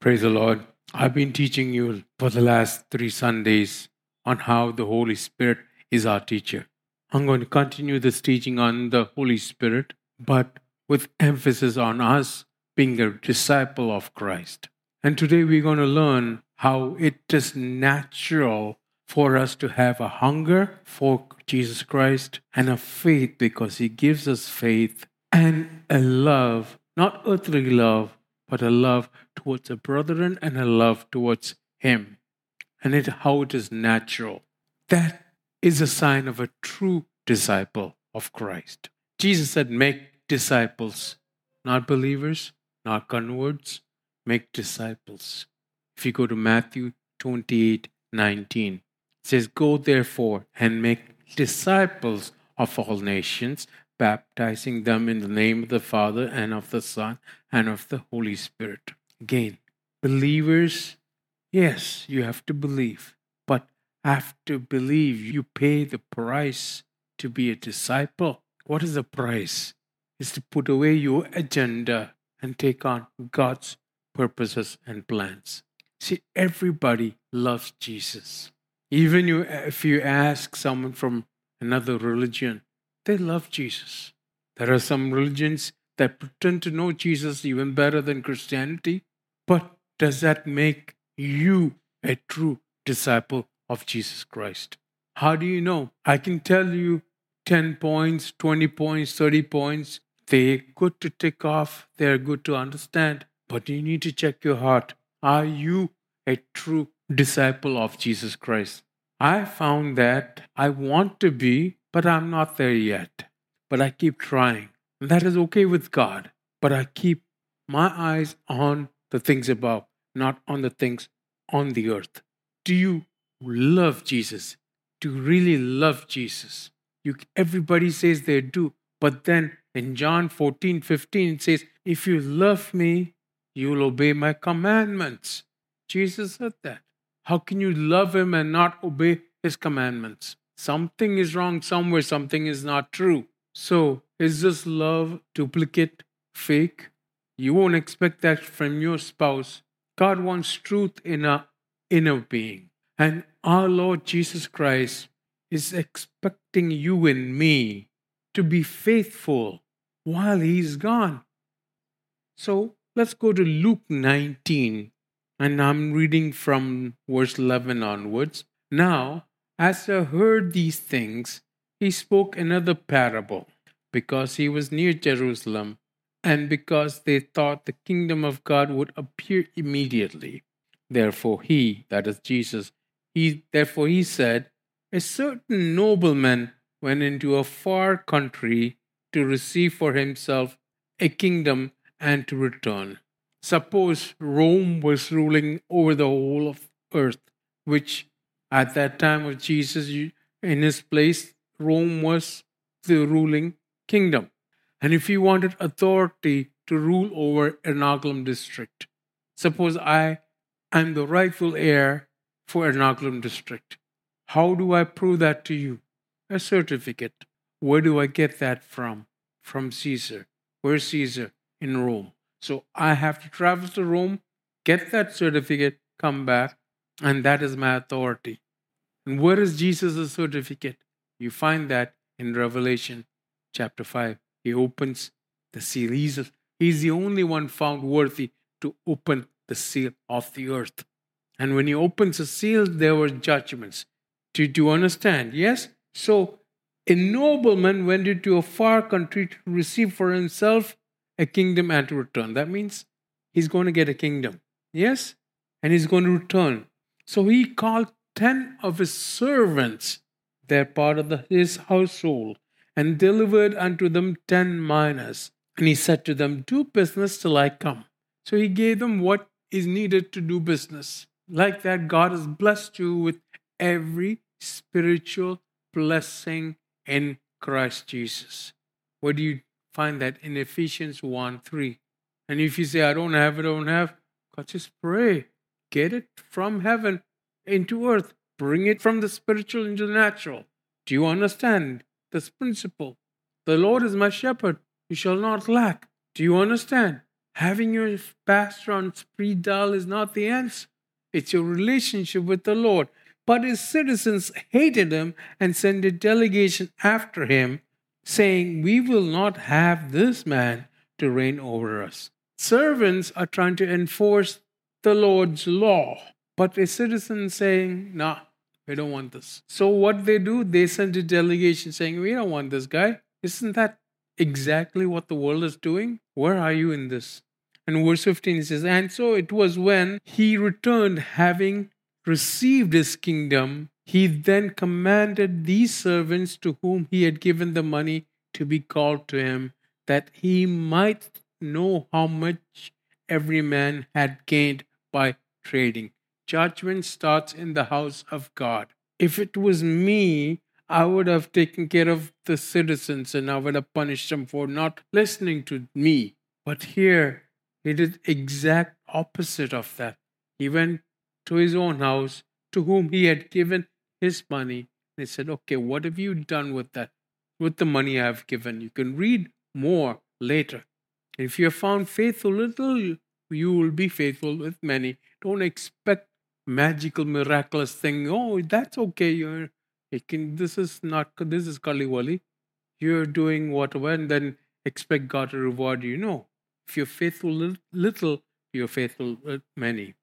Praise the Lord. I've been teaching you for the last three Sundays on how the Holy Spirit is our teacher. I'm going to continue this teaching on the Holy Spirit, but with emphasis on us being a disciple of Christ. And today we're going to learn how it is natural for us to have a hunger for Jesus Christ and a faith because He gives us faith and a love, not earthly love, but a love towards a brethren and a love towards Him. And it, how it is natural. That is a sign of a true disciple of Christ. Jesus said, Make disciples, not believers, not converts, make disciples. If you go to Matthew 28 19, it says, Go therefore and make disciples of all nations, baptizing them in the name of the Father and of the Son and of the Holy Spirit. Again, believers, yes, you have to believe, but after believe, you pay the price to be a disciple. What is the price? Is to put away your agenda and take on God's purposes and plans. See, everybody loves Jesus. Even you, if you ask someone from another religion, they love Jesus. There are some religions that pretend to know Jesus even better than Christianity, but does that make you a true disciple of Jesus Christ? How do you know? I can tell you 10 points, 20 points, 30 points. They're good to tick off, they're good to understand, but you need to check your heart. Are you a true disciple of Jesus Christ? I found that I want to be, but I'm not there yet. But I keep trying. And that is okay with God. But I keep my eyes on the things above, not on the things on the earth. Do you love Jesus? Do you really love Jesus? You, everybody says they do. But then in John 14, 15, it says, If you love me, you will obey my commandments. Jesus said that. How can you love him and not obey his commandments? Something is wrong somewhere, something is not true. So, is this love duplicate, fake? You won't expect that from your spouse. God wants truth in a inner being. And our Lord Jesus Christ is expecting you and me to be faithful while He's gone. So let's go to Luke 19, and I'm reading from verse 11 onwards. Now, as I heard these things, he spoke another parable, because he was near Jerusalem, and because they thought the kingdom of God would appear immediately. Therefore he, that is Jesus, he therefore he said, A certain nobleman went into a far country to receive for himself a kingdom and to return. Suppose Rome was ruling over the whole of earth, which at that time of Jesus, in his place, Rome was the ruling kingdom. And if he wanted authority to rule over Ernakulam district, suppose I am the rightful heir for Ernakulam district. How do I prove that to you? A certificate. Where do I get that from? From Caesar. Where's Caesar? In Rome. So I have to travel to Rome, get that certificate, come back, and that is my authority. And where is Jesus' certificate? You find that in Revelation chapter 5. He opens the seal. He's, he's the only one found worthy to open the seal of the earth. And when he opens the seal, there were judgments. Do you understand? Yes? So a nobleman went into a far country to receive for himself a kingdom and to return. That means he's going to get a kingdom. Yes? And he's going to return. So he called 10 of his servants, they're part of the, his household, and delivered unto them 10 minas. And he said to them, Do business till I come. So he gave them what is needed to do business. Like that, God has blessed you with every spiritual blessing in Christ Jesus. Where do you find that? In Ephesians 1 3. And if you say, I don't have it, I don't have, God just pray. Get it from heaven into earth. Bring it from the spiritual into the natural. Do you understand this principle? The Lord is my shepherd. You shall not lack. Do you understand? Having your pastor on speed dial is not the answer. It's your relationship with the Lord. But his citizens hated him and sent a delegation after him, saying, We will not have this man to reign over us. Servants are trying to enforce the Lord's law, but a citizen saying, Nah, we don't want this. So what they do, they send a delegation saying, We don't want this guy. Isn't that exactly what the world is doing? Where are you in this? And verse 15 says, And so it was when he returned, having received his kingdom, he then commanded these servants to whom he had given the money to be called to him, that he might know how much every man had gained by trading. Judgment starts in the house of God. If it was me, I would have taken care of the citizens and I would have punished them for not listening to me. But here, he did exact opposite of that. He went to his own house, to whom he had given his money. They said, Okay, what have you done with that? With the money I have given? You can read more later. If you have found faithful little, you will be faithful with many. Don't expect magical, miraculous thing. Oh, that's okay. You're, you can. This is not. This is Kali You're doing whatever, and then expect God to reward you. No. If you're faithful little, you're faithful uh, many.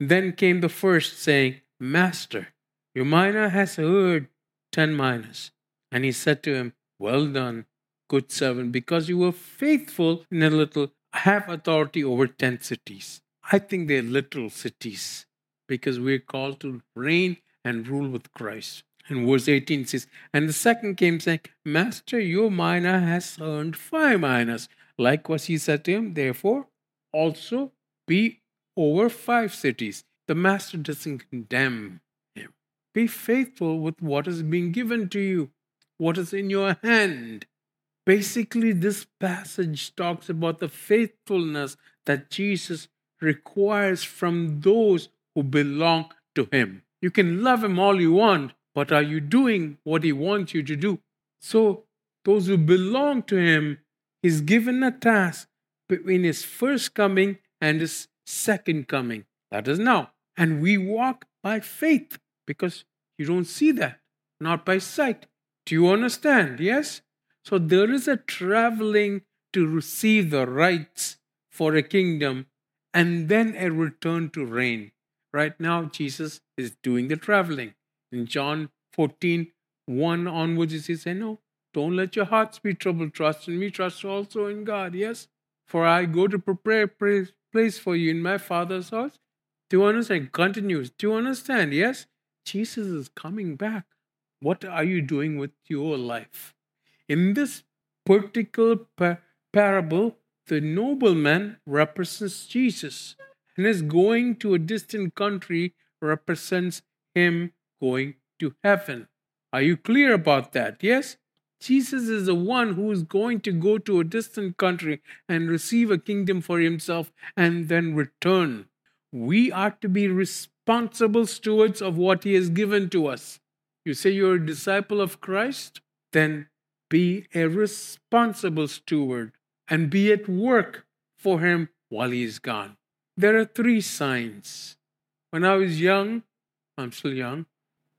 Then came the first, saying, Master, your mina has heard ten minas And he said to him, Well done, good servant, because you were faithful in a little, have authority over ten cities. I think they're literal cities because we're called to reign and rule with Christ. And verse 18 says, And the second came saying, Master, your mina has earned five minas. Likewise, he said to him, Therefore, also be over five cities. The master doesn't condemn him. Be faithful with what is being given to you, what is in your hand. Basically, this passage talks about the faithfulness that Jesus requires from those who belong to Him. You can love Him all you want, but are you doing what He wants you to do? So, those who belong to Him, He's given a task between His first coming and His second coming. That is now. And we walk by faith because you don't see that, not by sight. Do you understand? Yes? So there is a traveling to receive the rights for a kingdom and then a return to reign. Right now, Jesus is doing the traveling. In John 14, 1 onwards, he says, No, don't let your hearts be troubled. Trust in me, trust also in God. Yes? For I go to prepare a place for you in my Father's house. Do you understand? Continues. Do you understand? Yes? Jesus is coming back. What are you doing with your life? In this particular par- parable, the nobleman represents Jesus, and his going to a distant country represents him going to heaven. Are you clear about that? Yes? Jesus is the one who is going to go to a distant country and receive a kingdom for himself and then return. We are to be responsible stewards of what he has given to us. You say you're a disciple of Christ? Then be a responsible steward and be at work for him while he is gone. There are three signs. When I was young, I'm still young,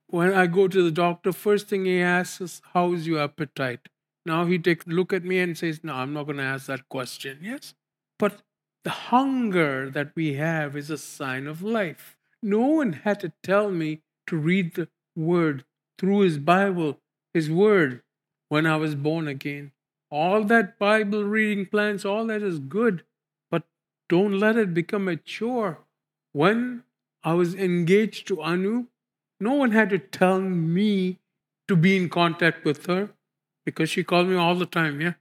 when I go to the doctor, first thing he asks is, How is your appetite? Now he takes a look at me and says, No, I'm not going to ask that question. Yes? But the hunger that we have is a sign of life. No one had to tell me to read the word through his Bible, his word when I was born again. All that Bible reading plans, all that is good, don't let it become a chore. When I was engaged to Anu, no one had to tell me to be in contact with her because she called me all the time. Yeah.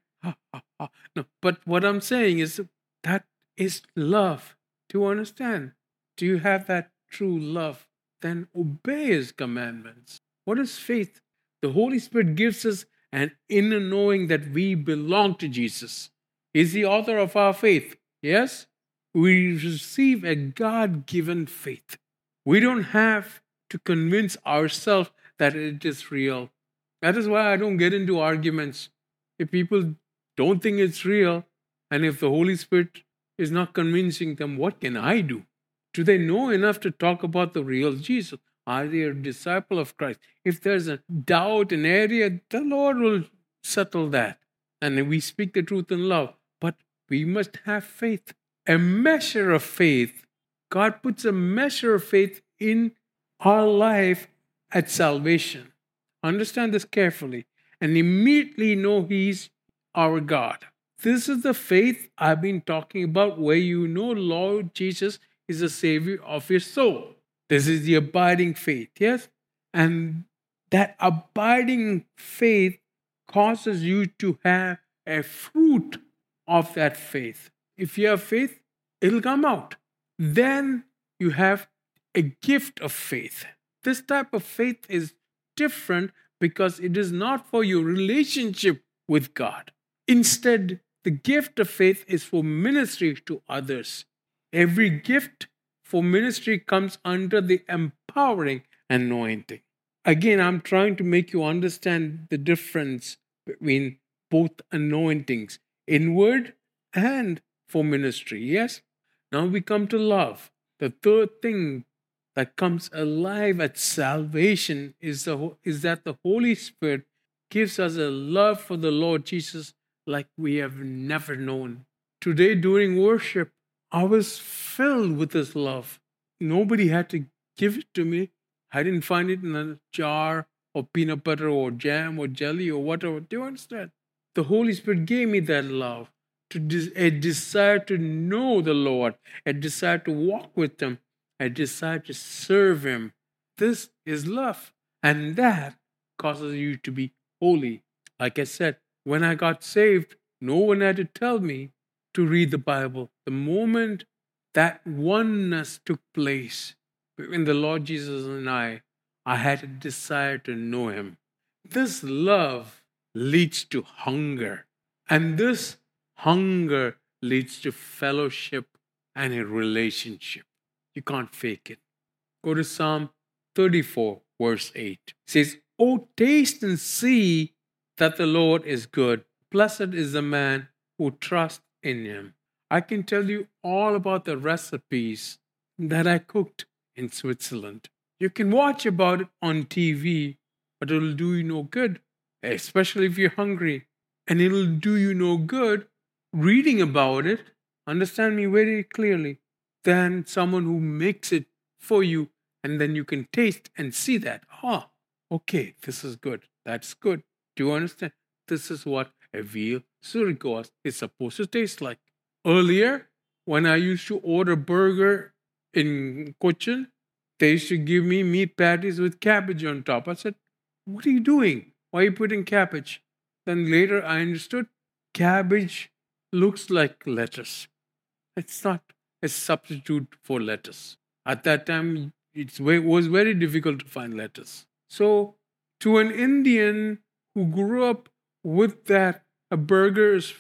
no, but what I'm saying is that is love. Do you understand? Do you have that true love? Then obey his commandments. What is faith? The Holy Spirit gives us an inner knowing that we belong to Jesus. Is the author of our faith. Yes? We receive a God given faith. We don't have to convince ourselves that it is real. That is why I don't get into arguments. If people don't think it's real, and if the Holy Spirit is not convincing them, what can I do? Do they know enough to talk about the real Jesus? Are they a disciple of Christ? If there's a doubt, an area, the Lord will settle that. And we speak the truth in love. But we must have faith, a measure of faith. God puts a measure of faith in our life at salvation. Understand this carefully and immediately know He's our God. This is the faith I've been talking about, where you know Lord Jesus is the Savior of your soul. This is the abiding faith, yes? And that abiding faith causes you to have a fruit of that faith. If you have faith, it'll come out. Then you have a gift of faith. This type of faith is different because it is not for your relationship with God. Instead, the gift of faith is for ministry to others. Every gift for ministry comes under the empowering anointing. Again, I'm trying to make you understand the difference between both anointings, inward and for ministry. Yes? Now we come to love. The third thing that comes alive at salvation is, the, is that the Holy Spirit gives us a love for the Lord Jesus like we have never known. Today, during worship, I was filled with this love. Nobody had to give it to me. I didn't find it in a jar or peanut butter or jam or jelly or whatever. Do you understand? The Holy Spirit gave me that love, to a desire to know the Lord, a desire to walk with Him, a desire to serve Him. This is love. And that causes you to be holy. Like I said, when I got saved, no one had to tell me to read the Bible. The moment that oneness took place between the Lord Jesus and I, I had a desire to know Him. This love leads to hunger, and this hunger leads to fellowship and a relationship. You can't fake it. Go to Psalm 34, verse 8. It says, Oh, taste and see that the Lord is good. Blessed is the man who trusts in him. I can tell you all about the recipes that I cooked in Switzerland. You can watch about it on TV, but it'll do you no good, especially if you're hungry. And it'll do you no good reading about it. Understand me very clearly than someone who makes it for you and then you can taste and see that. Ah, okay, this is good. That's good. Do you understand? This is what a veal surikos is supposed to taste like. Earlier, when I used to order burger in Cochin, they used to give me meat patties with cabbage on top. I said, What are you doing? Why are you putting cabbage? Then later I understood cabbage looks like lettuce. It's not a substitute for lettuce. At that time, it was very difficult to find lettuce. So, to an Indian who grew up with that, a burger is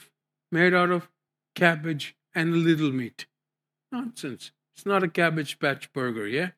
made out of cabbage and a little meat. Nonsense. It's not a cabbage patch burger, yeah?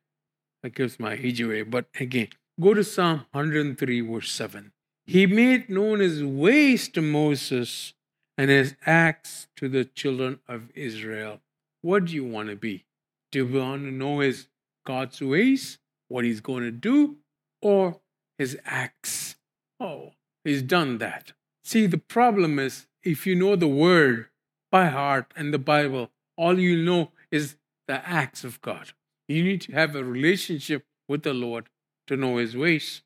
That gives my age away. But again, go to Psalm 103, verse 7. He made known his ways to Moses and his acts to the children of Israel. What do you want to be? Do you want to know his God's ways, what he's going to do, or his acts? Oh, he's done that. See, the problem is if you know the word by heart and the Bible, all you know is the acts of God. You need to have a relationship with the Lord to know his ways.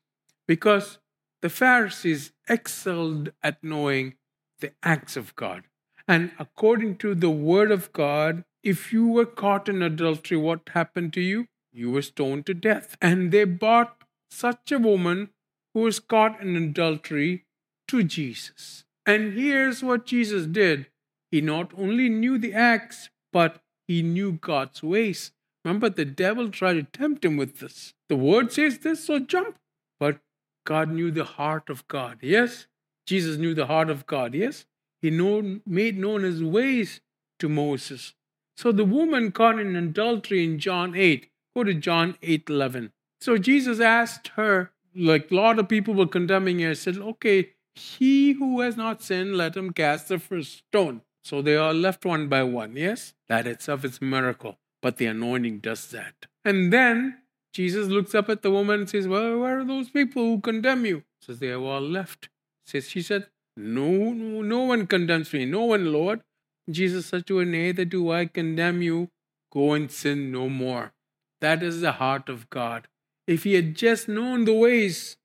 Because the Pharisees excelled at knowing the acts of God. And according to the word of God, if you were caught in adultery, what happened to you? You were stoned to death. And they brought such a woman who was caught in adultery to Jesus. And here's what Jesus did He not only knew the acts, but he knew God's ways. Remember, the devil tried to tempt him with this. The word says this, so jump. But God knew the heart of God. Yes? Jesus knew the heart of God. Yes? He known, made known his ways to Moses. So the woman caught in adultery in John 8, go to John 8 11. So Jesus asked her, like a lot of people were condemning her, said, Okay, he who has not sinned, let him cast the first stone. So they are left one by one. Yes, that itself is a miracle, but the anointing does that. And then Jesus looks up at the woman and says, Well, where are those people who condemn you? Says they have all left. Says she said, No, no, no one condemns me. No one, Lord. Jesus said to her, Neither do I condemn you. Go and sin no more. That is the heart of God. If he had just known the ways,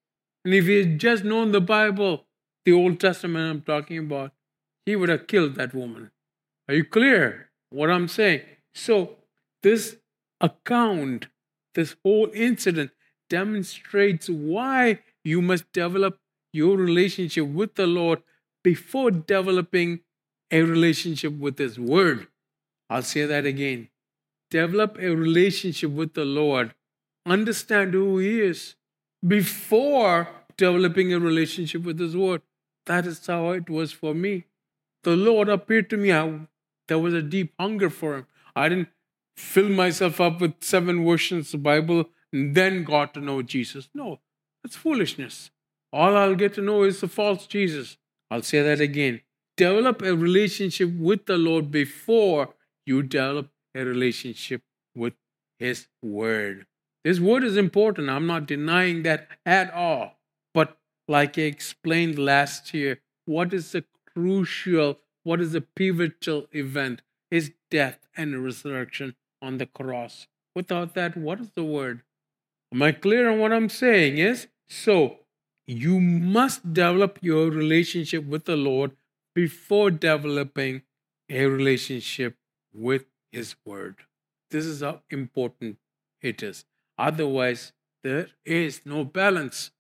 and if he had just known the Bible, the Old Testament I'm talking about, he would have killed that woman. Are you clear what I'm saying? So, this account, this whole incident demonstrates why you must develop your relationship with the Lord before developing a relationship with His Word. I'll say that again. Develop a relationship with the Lord. Understand who He is before developing a relationship with His Word. That is how it was for me. The Lord appeared to me. I, there was a deep hunger for Him. I didn't fill myself up with seven versions of the Bible and then got to know Jesus. No, that's foolishness. All I'll get to know is the false Jesus. I'll say that again. Develop a relationship with the Lord before you develop a relationship with His Word. His Word is important. I'm not denying that at all. But like I explained last year, what is the crucial, what is the pivotal event? His death and resurrection on the cross. Without that, what is the Word? Am I clear on what I'm saying? Yes? So, you must develop your relationship with the Lord before developing a relationship with His Word. This is how important it is. Otherwise, there is no balance.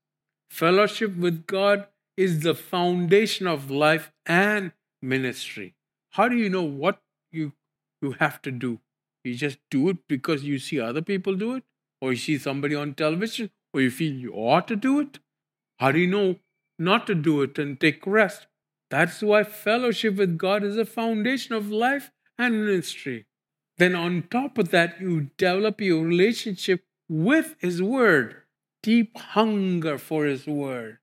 Fellowship with God is the foundation of life and ministry. How do you know what you, you have to do? You just do it because you see other people do it, or you see somebody on television, or you feel you ought to do it? How do you know not to do it and take rest? That's why fellowship with God is a foundation of life and ministry. Then, on top of that, you develop your relationship with His Word, deep hunger for His Word.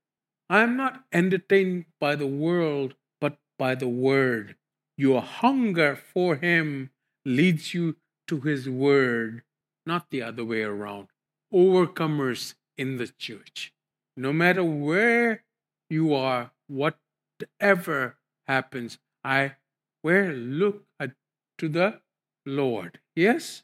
I am not entertained by the world, but by the Word. Your hunger for Him leads you to His Word, not the other way around. Overcomers in the church. No matter where you are, whatever happens, I where look at, to the Lord. Yes?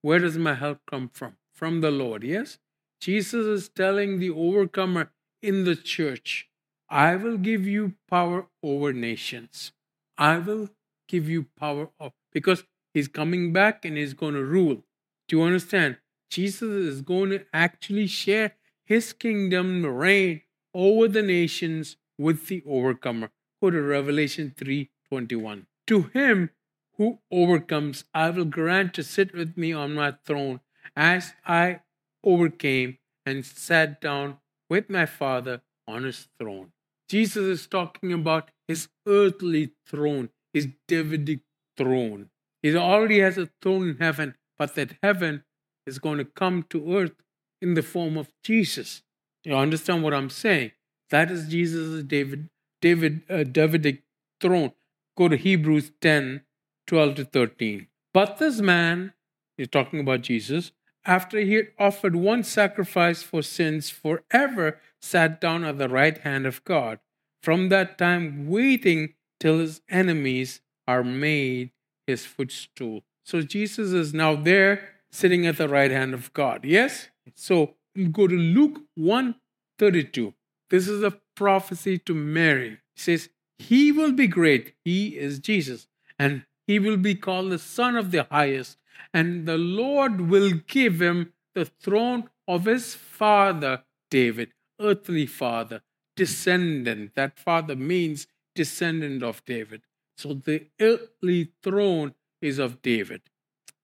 Where does my help come from? From the Lord. Yes? Jesus is telling the overcomer in the church, I will give you power over nations. I will give you power of because he's coming back and he's going to rule. Do you understand? Jesus is going to actually share his kingdom reign over the nations with the overcomer. Go to Revelation 3:21. To him who overcomes, I will grant to sit with me on my throne, as I overcame and sat down with my Father on his throne. Jesus is talking about his earthly throne, his Davidic throne. He already has a throne in heaven, but that heaven is going to come to earth in the form of Jesus. You understand what I'm saying? That is Jesus' David, David, uh, Davidic throne. Go to Hebrews 10, 12 to 13. But this man, he's talking about Jesus, after he had offered one sacrifice for sins forever, sat down at the right hand of God. From that time, waiting till his enemies are made his footstool. So Jesus is now there, sitting at the right hand of God. Yes? So go to Luke 1 32. This is a prophecy to Mary. He says, He will be great. He is Jesus. And he will be called the Son of the Highest. And the Lord will give him the throne of his father David, earthly father, descendant. That father means descendant of David. So the earthly throne is of David.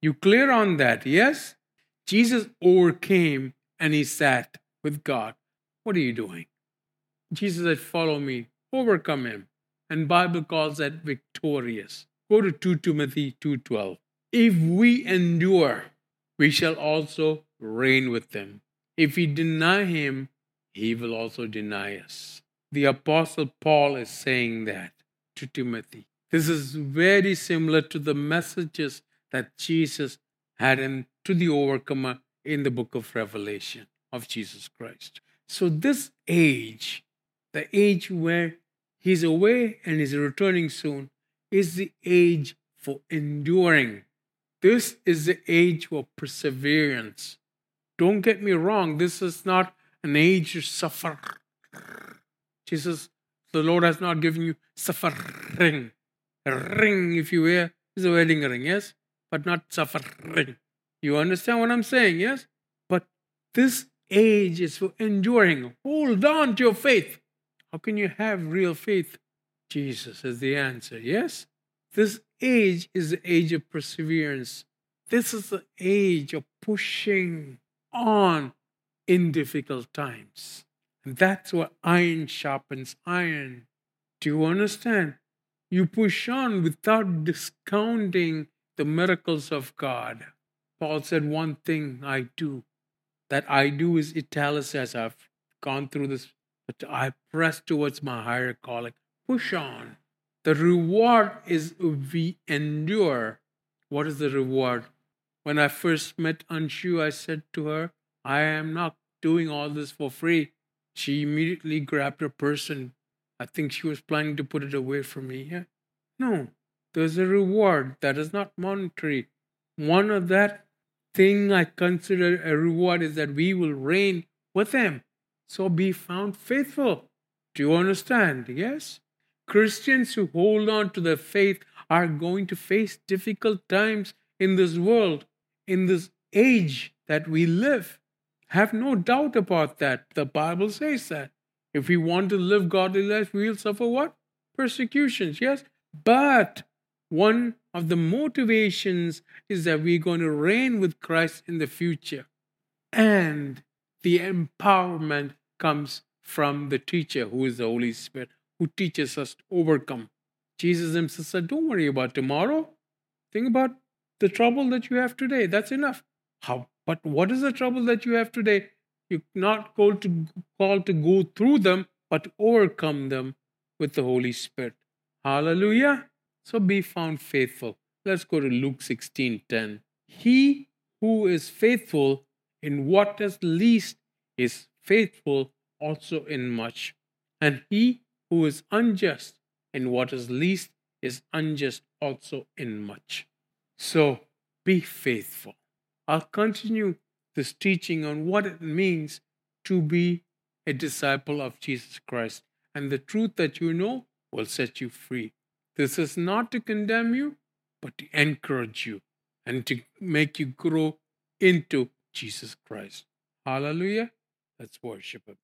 You clear on that, yes? Jesus overcame and he sat with God. What are you doing? Jesus said, Follow me, overcome him. And Bible calls that victorious. Go to 2 Timothy 2:12. If we endure, we shall also reign with them. If we deny him, he will also deny us. The apostle Paul is saying that to Timothy. This is very similar to the messages that Jesus had in, to the overcomer in the book of Revelation of Jesus Christ. So, this age, the age where he's away and is returning soon, is the age for enduring. This is the age of perseverance. Don't get me wrong, this is not an age to suffer. Jesus, the Lord has not given you suffering. Ring, if you wear, is a wedding ring, yes? But not suffering. You understand what I'm saying, yes? But this age is for enduring. Hold on to your faith. How can you have real faith? Jesus is the answer, yes? This age is the age of perseverance. This is the age of pushing on in difficult times. And that's what iron sharpens iron. Do you understand? You push on without discounting the miracles of God. Paul said, One thing I do. That I do is italicized. I've gone through this, but I press towards my higher calling. Push on. The reward is we endure. What is the reward? When I first met Anshu, I said to her, I am not doing all this for free. She immediately grabbed her purse and I think she was planning to put it away from me. Yeah? No, there's a reward that is not monetary. One of that thing I consider a reward is that we will reign with Him. So be found faithful. Do you understand? Yes? Christians who hold on to their faith are going to face difficult times in this world, in this age that we live. Have no doubt about that. The Bible says that. If we want to live godly life, we'll suffer what? Persecutions, yes? But one of the motivations is that we're going to reign with Christ in the future. And the empowerment comes from the teacher, who is the Holy Spirit, who teaches us to overcome. Jesus himself said, Don't worry about tomorrow. Think about the trouble that you have today. That's enough. How? But what is the trouble that you have today? You're not called to, called to go through them, but overcome them with the Holy Spirit. Hallelujah. So be found faithful. Let's go to Luke 16:10. He who is faithful in what is least is faithful also in much. And he who is unjust in what is least is unjust also in much. So be faithful. I'll continue this teaching on what it means to be a disciple of Jesus Christ. And the truth that you know will set you free. This is not to condemn you, but to encourage you and to make you grow into Jesus Christ. Hallelujah. Let's worship Him.